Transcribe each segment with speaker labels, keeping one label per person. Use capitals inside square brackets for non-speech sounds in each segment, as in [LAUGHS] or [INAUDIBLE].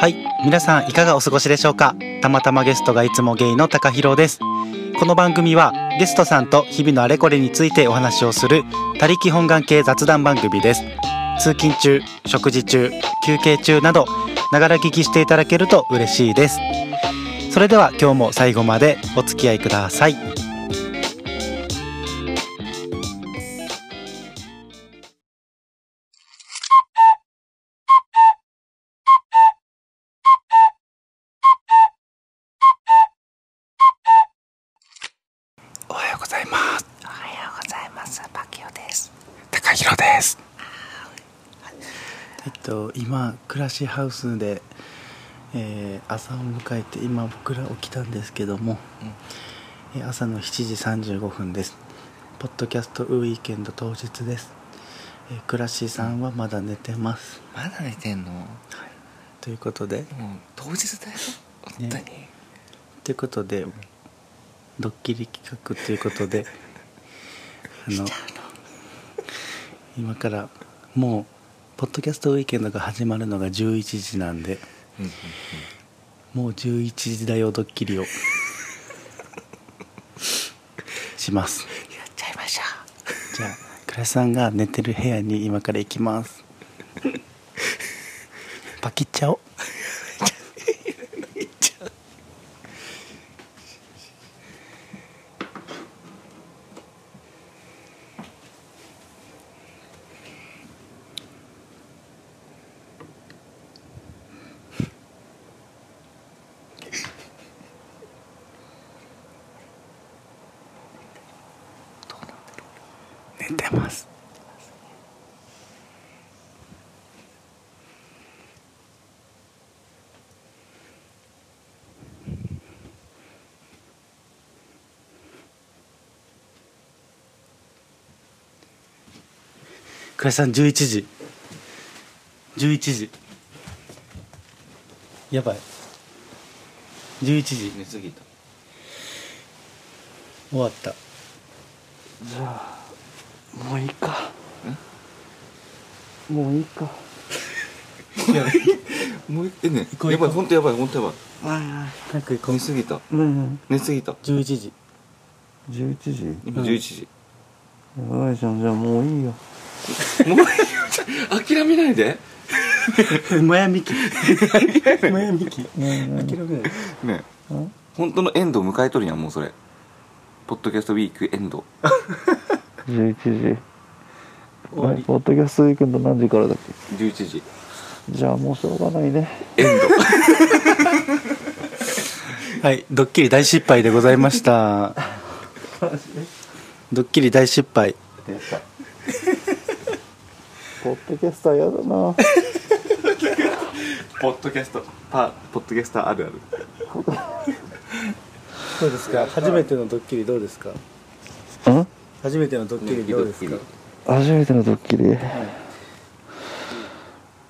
Speaker 1: はい皆さんいかがお過ごしでしょうか？たまたまゲストがいつもゲイの高弘です。この番組はゲストさんと日々のあれこれについてお話をする他力本願系雑談番組です。通勤中食事中休憩中などながら聞きしていただけると嬉しいです。それでは今日も最後までお付き合いください。うございます。
Speaker 2: おはようございます。パキオです。
Speaker 1: 高弘です。えっと今暮らしハウスで、えー朝を迎えて今僕ら起きたんですけども、えー朝の7時35分です。ポッドキャストウィーケンド当日です、えー、暮らしさんはまだ寝てます、
Speaker 2: まだ寝てんの？も
Speaker 1: ということで。
Speaker 2: う当日だよ。本当に。
Speaker 1: ということでドッキリ企画ということで [LAUGHS] あの。今からもうポッドキャストウィーケンドが始まるのが11時なんで
Speaker 2: うんうん
Speaker 1: もう11時だよドッキリをします。
Speaker 2: やっちゃいましょ
Speaker 1: じゃあ倉石さんが寝てる部屋に今から行きます寝てます。倉石さん11時。11時。やばい。11時。
Speaker 2: う。寝すぎた。
Speaker 1: 終わった。
Speaker 2: じゃ
Speaker 1: もういいか。もういいか。[LAUGHS]
Speaker 2: あもうえね
Speaker 1: こう
Speaker 2: やばい本当やばい本当やばい。
Speaker 1: 早く行こ
Speaker 2: 寝すぎた。
Speaker 1: ううん。
Speaker 2: 寝すぎた。
Speaker 1: 11時。
Speaker 3: 11時。
Speaker 2: 今11時。
Speaker 3: やばいじゃんじゃあもういいよ。[LAUGHS]
Speaker 2: もう諦めないで。[LAUGHS]
Speaker 1: もやみき。もやみき。
Speaker 3: ねえね
Speaker 1: 諦めない。
Speaker 2: ね
Speaker 3: え。
Speaker 2: 本当のエンドを迎えとるやんもうそれ。ポッドキャストウィークエンド。
Speaker 3: 11時。
Speaker 1: 終わり。
Speaker 3: ポッドキャストウィークエンド何時からだっ
Speaker 2: 11時。
Speaker 3: けじゃあもうしょうがないね。
Speaker 2: エン [LAUGHS]
Speaker 1: はいドッキリ大失敗でございました。ドッキリ大失敗。
Speaker 3: ポッドキャスターやだな。
Speaker 2: ド。[LAUGHS] ポッドキャスト。パポッドキャスターあるある。
Speaker 1: どうですか？初めてのドッキリどうですか？
Speaker 3: うん？
Speaker 1: 初めてのドッキリどうですか、
Speaker 3: 初めてのドッキリ。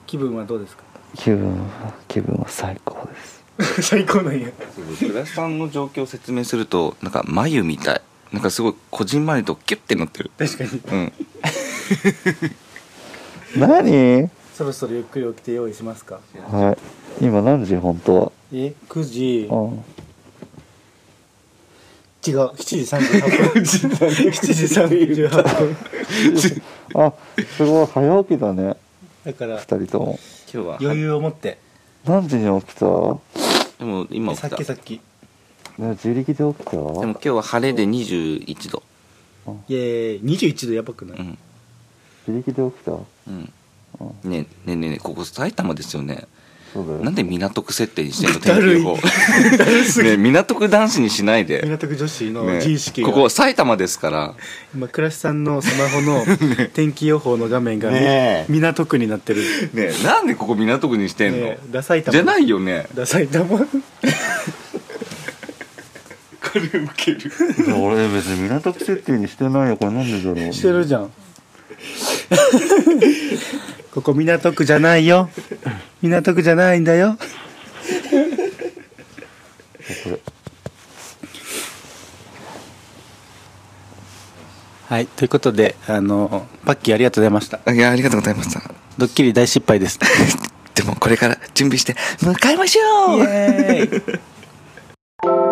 Speaker 1: 気分はどうですか？
Speaker 3: 気分は気分は最高です。[LAUGHS]
Speaker 1: 最高なんや。
Speaker 2: 倉石さんの状況を説明するとなんか眉みたい。なんかすごいこじんまりとキュッてなってる。
Speaker 1: 確かに。
Speaker 2: うん。[LAUGHS]
Speaker 3: 何？
Speaker 1: そろそろゆっくり起きて用意しますか？
Speaker 3: はい。今何時？本当は。
Speaker 1: え？9時。
Speaker 3: うん
Speaker 1: 違う。7時38分。7時38分。
Speaker 3: あすごい早起きだね。
Speaker 1: だから
Speaker 3: 二人とも。
Speaker 2: 今日は。
Speaker 1: 余裕を持って。
Speaker 3: 何時に起きた？
Speaker 2: でも今起
Speaker 1: さ
Speaker 2: きた。
Speaker 1: っきさっき。
Speaker 3: 自力で起きた？
Speaker 2: でも今日は晴れで21度。
Speaker 1: エーイ21度やばくない、
Speaker 2: うん。
Speaker 3: 自力で起きた？
Speaker 2: うん。ねねねねここ埼玉ですよねなんで港区設定にしてんの天気予報。ね港区男子にしないで、
Speaker 1: 港区女子の
Speaker 2: ね
Speaker 1: 自意識が、
Speaker 2: ここ埼玉ですから。
Speaker 1: 今倉石さんのスマホの [LAUGHS] 天気予報の画面が、
Speaker 2: ねえ。
Speaker 1: 港区になってる。
Speaker 2: ねなんでここ港区にしてんの、
Speaker 1: ねえダサい玉。
Speaker 2: じゃないよね。
Speaker 1: ダサい玉。[LAUGHS]
Speaker 2: これウケる。
Speaker 3: 俺別に港区設定にしてないよ。これなんでだろう。
Speaker 1: してるじゃん。[LAUGHS] ここ港区じゃないよ港区じゃないんだよ。はいということであのパッキーありがとうございました。
Speaker 2: いやありがとうございました。
Speaker 1: ドッキリ大失敗です。[LAUGHS]
Speaker 2: でもこれから準備して向かいましょう。
Speaker 1: イエーイ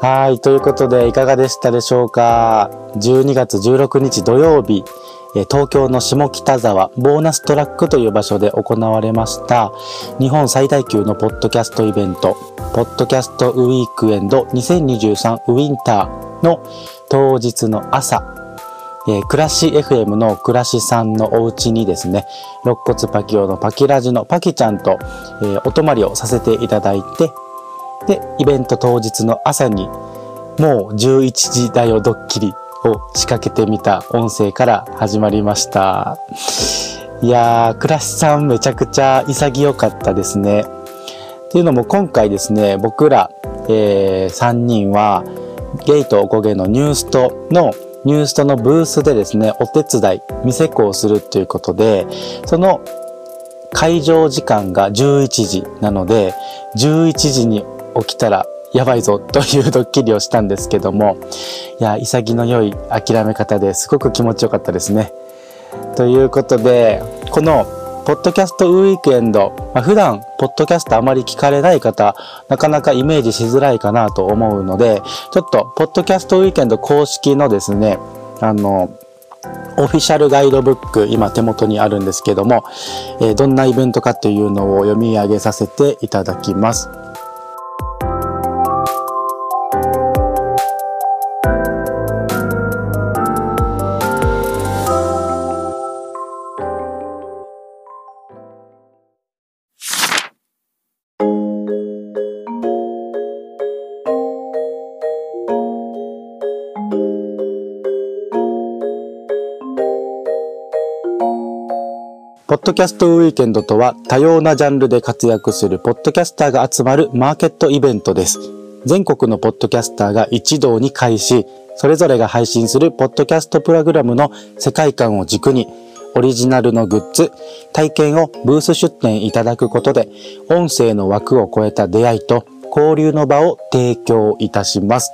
Speaker 1: はい。ということで、いかがでしたでしょうか ?12 月16日土曜日、東京の下北沢ボーナストラックという場所で行われました日本最大級のポッドキャストイベントポッドキャストウィークエンド2023ウィンターの当日の朝えー、暮らし FM の暮らしさんのお家にですね、肋骨パキオのパキラジのパキちゃんと、えーお泊まりをさせていただいて、で、イベント当日の朝に、もう11時だよドッキリを仕掛けてみた音声から始まりました。いやー、暮らしさんめちゃくちゃ潔かったですね。っていうのも今回ですね、僕ら、え3人は、ゲイとおこげのニューストのニューストのブースでですね、お手伝い、店子をするということで、その会場時間が11時なので、11時に起きたらやばいぞというドッキリをしたんですけども、いや、潔の良い諦め方ですごく気持ちよかったですね。ということで、このポッドキャストウィークエンド、まあ、普段、ポッドキャストあまり聞かれない方、なかなかイメージしづらいかなと思うので、ちょっと、ポッドキャストウィークエンド公式のですね、あの、オフィシャルガイドブック、今手元にあるんですけども、えーどんなイベントかというのを読み上げさせていただきます。ドキャストウィーケンドとは多様なジャンルで活躍するポッドキャスターが集まるマーケットイベントです。全国のポッドキャスターが一堂に会し、それぞれが配信するポッドキャストプログラムの世界観を軸に、オリジナルのグッズ、体験をブース出展いただくことで、音声の枠を超えた出会いと交流の場を提供いたします。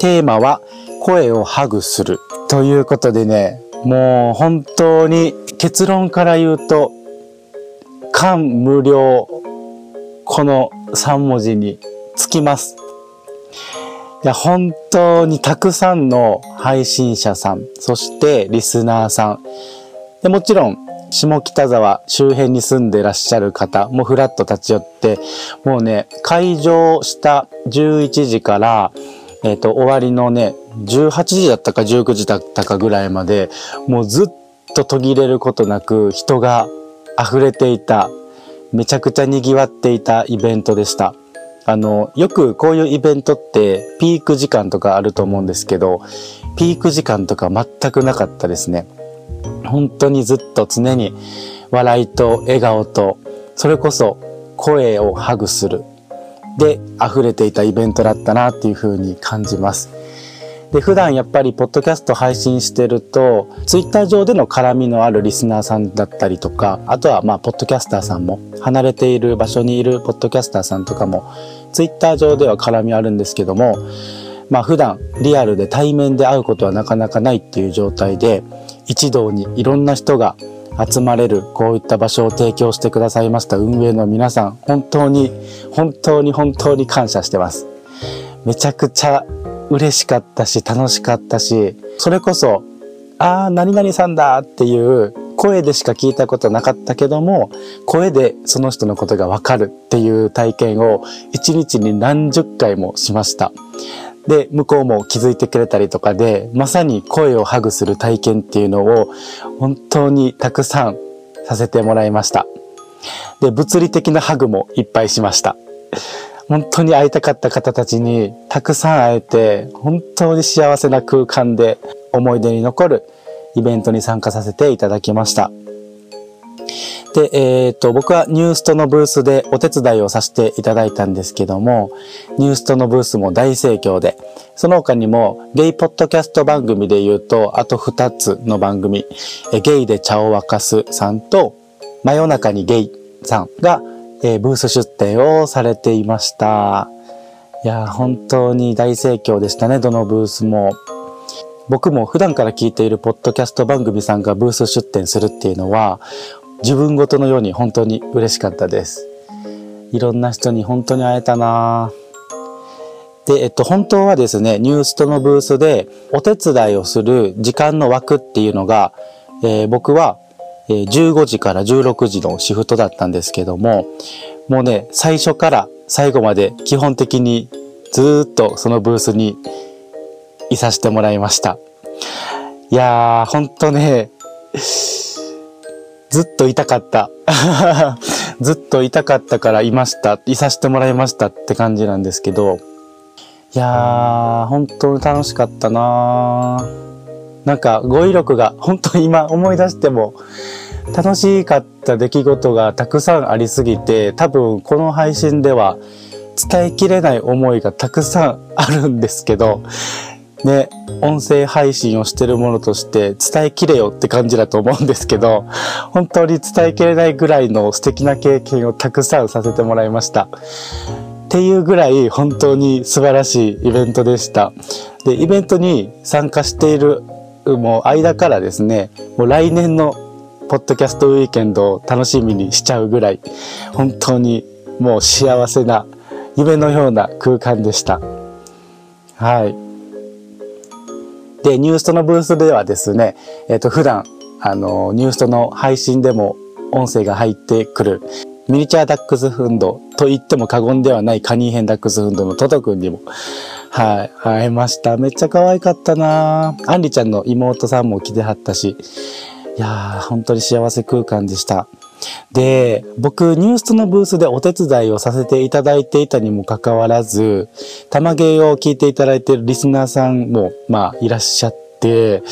Speaker 1: テーマは声をハグするということでね、もう本当に結論から言うと、感無量、この3文字につきます。いや、本当にたくさんの配信者さん、そしてリスナーさん、でもちろん、下北沢周辺に住んでらっしゃる方もフラッと立ち寄って、もうね、会場した11時から、えっ、と、終わりのね、18時だったか19時だったかぐらいまで、もうずっと途切れることなく人が溢れていた、めちゃくちゃ賑わっていたイベントでした。あの、よくこういうイベントってピーク時間とかあると思うんですけど、ピーク時間とか全くなかったですね。本当にずっと常に笑いと笑顔と、それこそ声をハグする。で、溢れていたイベントだったなっていう風に感じます。で、普段やっぱりポッドキャスト配信してると、ツイッター上での絡みのあるリスナーさんだったりとか、あとはまあ、ポッドキャスターさんも、離れている場所にいるポッドキャスターさんとかも、ツイッター上では絡みあるんですけども、まあ普段リアルで対面で会うことはなかなかないっていう状態で、一堂にいろんな人が集まれる、こういった場所を提供してくださいました運営の皆さん、本当に、本当に本当に感謝してます。めちゃくちゃ嬉しかったし、楽しかったし、それこそ、あー、何々さんだっていう声でしか聞いたことなかったけども、声でその人のことがわかるっていう体験を一日に何十回もしました。で、向こうも気づいてくれたりとかで、まさに声をハグする体験っていうのを本当にたくさんさせてもらいました。で、物理的なハグもいっぱいしました。本当に会いたかった方たちにたくさん会えて、本当に幸せな空間で思い出に残るイベントに参加させていただきました。で、えっ、と、僕はニューストのブースでお手伝いをさせていただいたんですけども、ニューストのブースも大盛況で、その他にもゲイポッドキャスト番組で言うと、あと2つの番組、ゲイで茶を沸かすさんと、真夜中にゲイさんがえーブース出展をされていました。いや、本当に大盛況でしたね、どのブースも。僕も普段から聞いているポッドキャスト番組さんがブース出展するっていうのは、自分ごとのように本当に嬉しかったです。いろんな人に本当に会えたなで、えっと、本当はですね、ニュースとのブースでお手伝いをする時間の枠っていうのが、えー僕は、え15時から16時のシフトだったんですけども、もうね、最初から最後まで基本的にずっとそのブースにいさせてもらいました。いやー、ほんとね、ずっと痛かった。[LAUGHS] ずっと痛かったからいました。いさせてもらいましたって感じなんですけど、いやー、本当に楽しかったなーなんか語彙力が本当に今思い出しても楽しかった出来事がたくさんありすぎて多分この配信では伝えきれない思いがたくさんあるんですけどね音声配信をしてるものとして伝えきれよって感じだと思うんですけど本当に伝えきれないぐらいの素敵な経験をたくさんさせてもらいました。っていうぐらい本当に素晴らしいイベントでした。で、イベントに参加しているもう間からですね、もう来年のポッドキャストウィーケンドを楽しみにしちゃうぐらい、本当にもう幸せな夢のような空間でした。はい。で、ニューストのブースではですね、えっ、と、普段、あの、ニューストの配信でも音声が入ってくる、ミニチュアダックスフンドと言っても過言ではないカニーヘンダックスフンドのトトくんにも、はい、会えました。めっちゃ可愛かったなぁアンリちゃんの妹さんも来てはったし、いやー、本当に幸せ空間でした。で、僕、ニュースのブースでお手伝いをさせていただいていたにもかかわらず、玉芸を聞いていただいているリスナーさんも、まあ、いらっしゃって、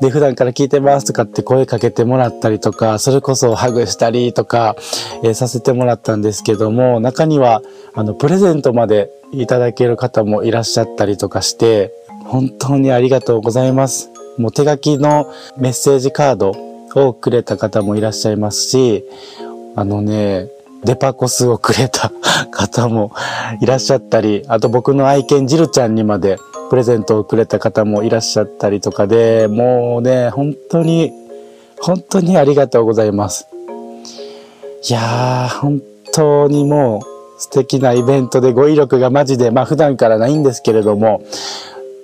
Speaker 1: で、普段から聞いてますとかって声かけてもらったりとか、それこそハグしたりとか、えーさせてもらったんですけども、中には、あの、プレゼントまでいただける方もいらっしゃったりとかして、本当にありがとうございます。もう手書きのメッセージカードをくれた方もいらっしゃいますし、あのね、デパコスをくれた方もいらっしゃったり、あと僕の愛犬ジルちゃんにまでプレゼントをくれた方もいらっしゃったりとかで、もうね、本当に、本当にありがとうございます。いやー、本当にもう素敵なイベントで語彙力がマジで、まあ普段からないんですけれども、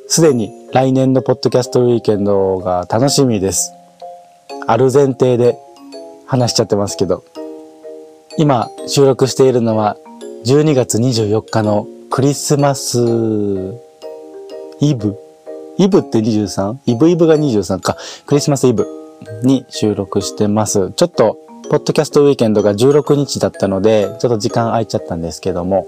Speaker 1: すでに来年のポッドキャストウィーケンドが楽しみです。ある前提で話しちゃってますけど、今収録しているのは12月24日のクリスマスイブイブって 23? イブイブが23か。クリスマスイブに収録してます。ちょっと、ポッドキャストウィーケンドが16日だったので、ちょっと時間空いちゃったんですけども。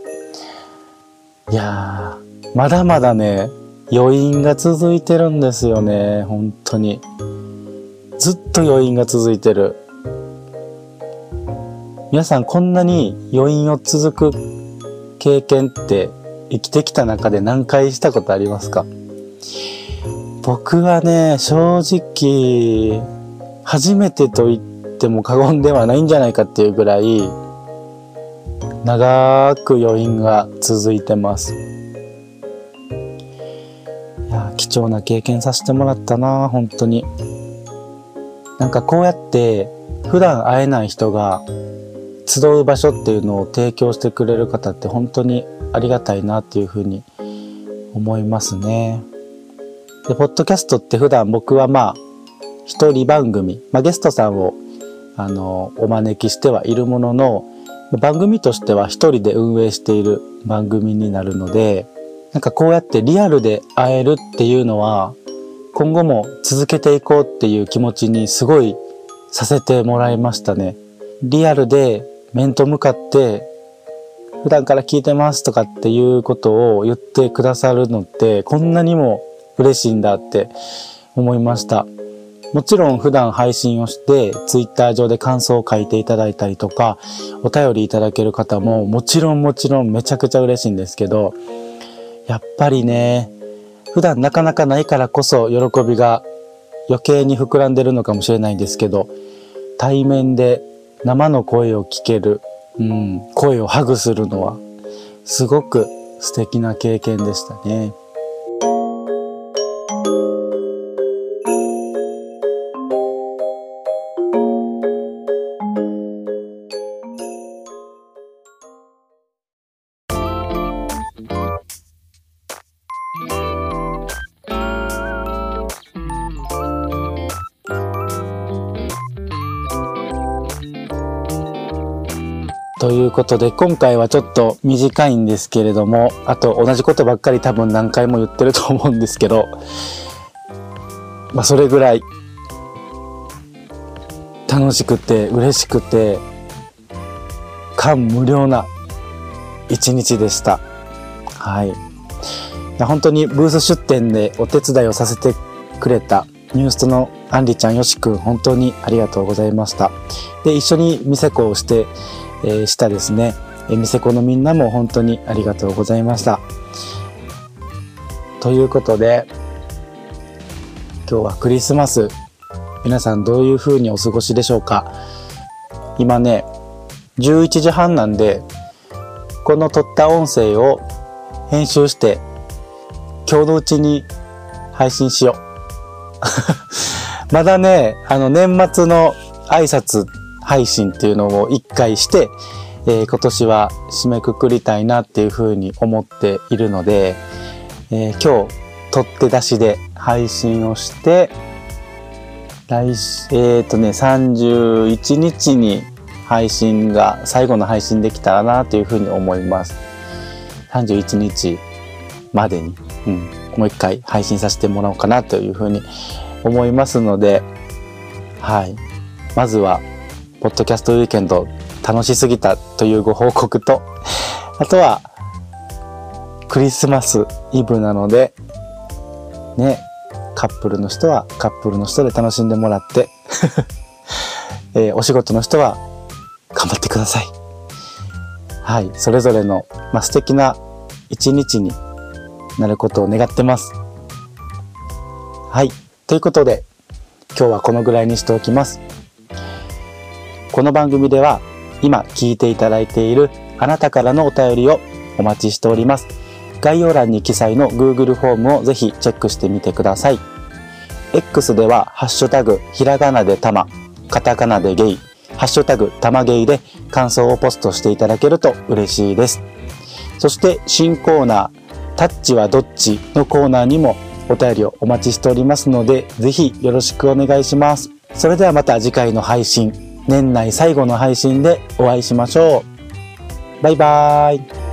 Speaker 1: いやー、まだまだね、余韻が続いてるんですよね。本当に。ずっと余韻が続いてる。皆さんこんなに余韻を続く経験って生きてきた中で何回したことありますか？僕はね、正直、初めてと言っても過言ではないんじゃないかっていうぐらい、長く余韻が続いてます。いや、貴重な経験させてもらったな、本当に。なんかこうやって、普段会えない人が集う場所っていうのを提供してくれる方って本当にありがたいなっていうふうに思いますね。で、ポッドキャストって普段僕はまあ、一人番組、まあゲストさんを、あの、お招きしてはいるものの、番組としては一人で運営している番組になるので、なんかこうやってリアルで会えるっていうのは、今後も続けていこうっていう気持ちにすごいさせてもらいましたね。リアルで面と向かって普段から聞いてますとかっていうことを言ってくださるのってこんなにも嬉しいんだって思いました。もちろん普段配信をしてツイッター上で感想を書いていただいたりとかお便りいただける方ももちろんもちろんめちゃくちゃ嬉しいんですけどやっぱりね普段なかなかないからこそ喜びが余計に膨らんでるのかもしれないんですけど対面で生の声を聞けるうん、声をハグするのはすごく素敵な経験でしたね。ということで今回はちょっと短いんですけれどもあと同じことばっかり多分何回も言ってると思うんですけどまあそれぐらい楽しくて嬉しくて感無量な一日でした。はい。本当にブース出店でお手伝いをさせてくれたニューストのアンリちゃんよしくん本当にありがとうございました。で一緒に店子をしてえしたですね、えー、店子のみんなも本当にありがとうございました。ということで、今日はクリスマス。皆さんどういう風にお過ごしでしょうか今ね、11時半なんで、この撮った音声を編集して、今日のうちに配信しよう。[LAUGHS] まだね、あの年末の挨拶配信っていうのを一回して、えー今年は締めくくりたいなっていうふうに思っているので、えー今日取って出しで配信をして来えっ、とね31日に配信が最後の配信できたらなというふうに思います。31日までに、うん、もう一回配信させてもらおうかなというふうに思いますのではい。まずはポッドキャストウィーケンド楽しすぎたというご報告と、[LAUGHS] あとは、クリスマスイブなので、ね、カップルの人はカップルの人で楽しんでもらって、[LAUGHS] えーお仕事の人は頑張ってください。はい、それぞれの、まあ、素敵な一日になることを願ってます。はい、ということで、今日はこのぐらいにしておきます。この番組では今聞いていただいているあなたからのお便りをお待ちしております。概要欄に記載の Google フォームをぜひチェックしてみてください。X ではハッシュタグひらがなでたま、カタカナでゲイ、ハッシュタグたまゲイで感想をポストしていただけると嬉しいです。そして新コーナータッチはどっちのコーナーにもお便りをお待ちしておりますのでぜひよろしくお願いします。それではまた次回の配信年内最後の配信でお会いしましょう。バイバーイ。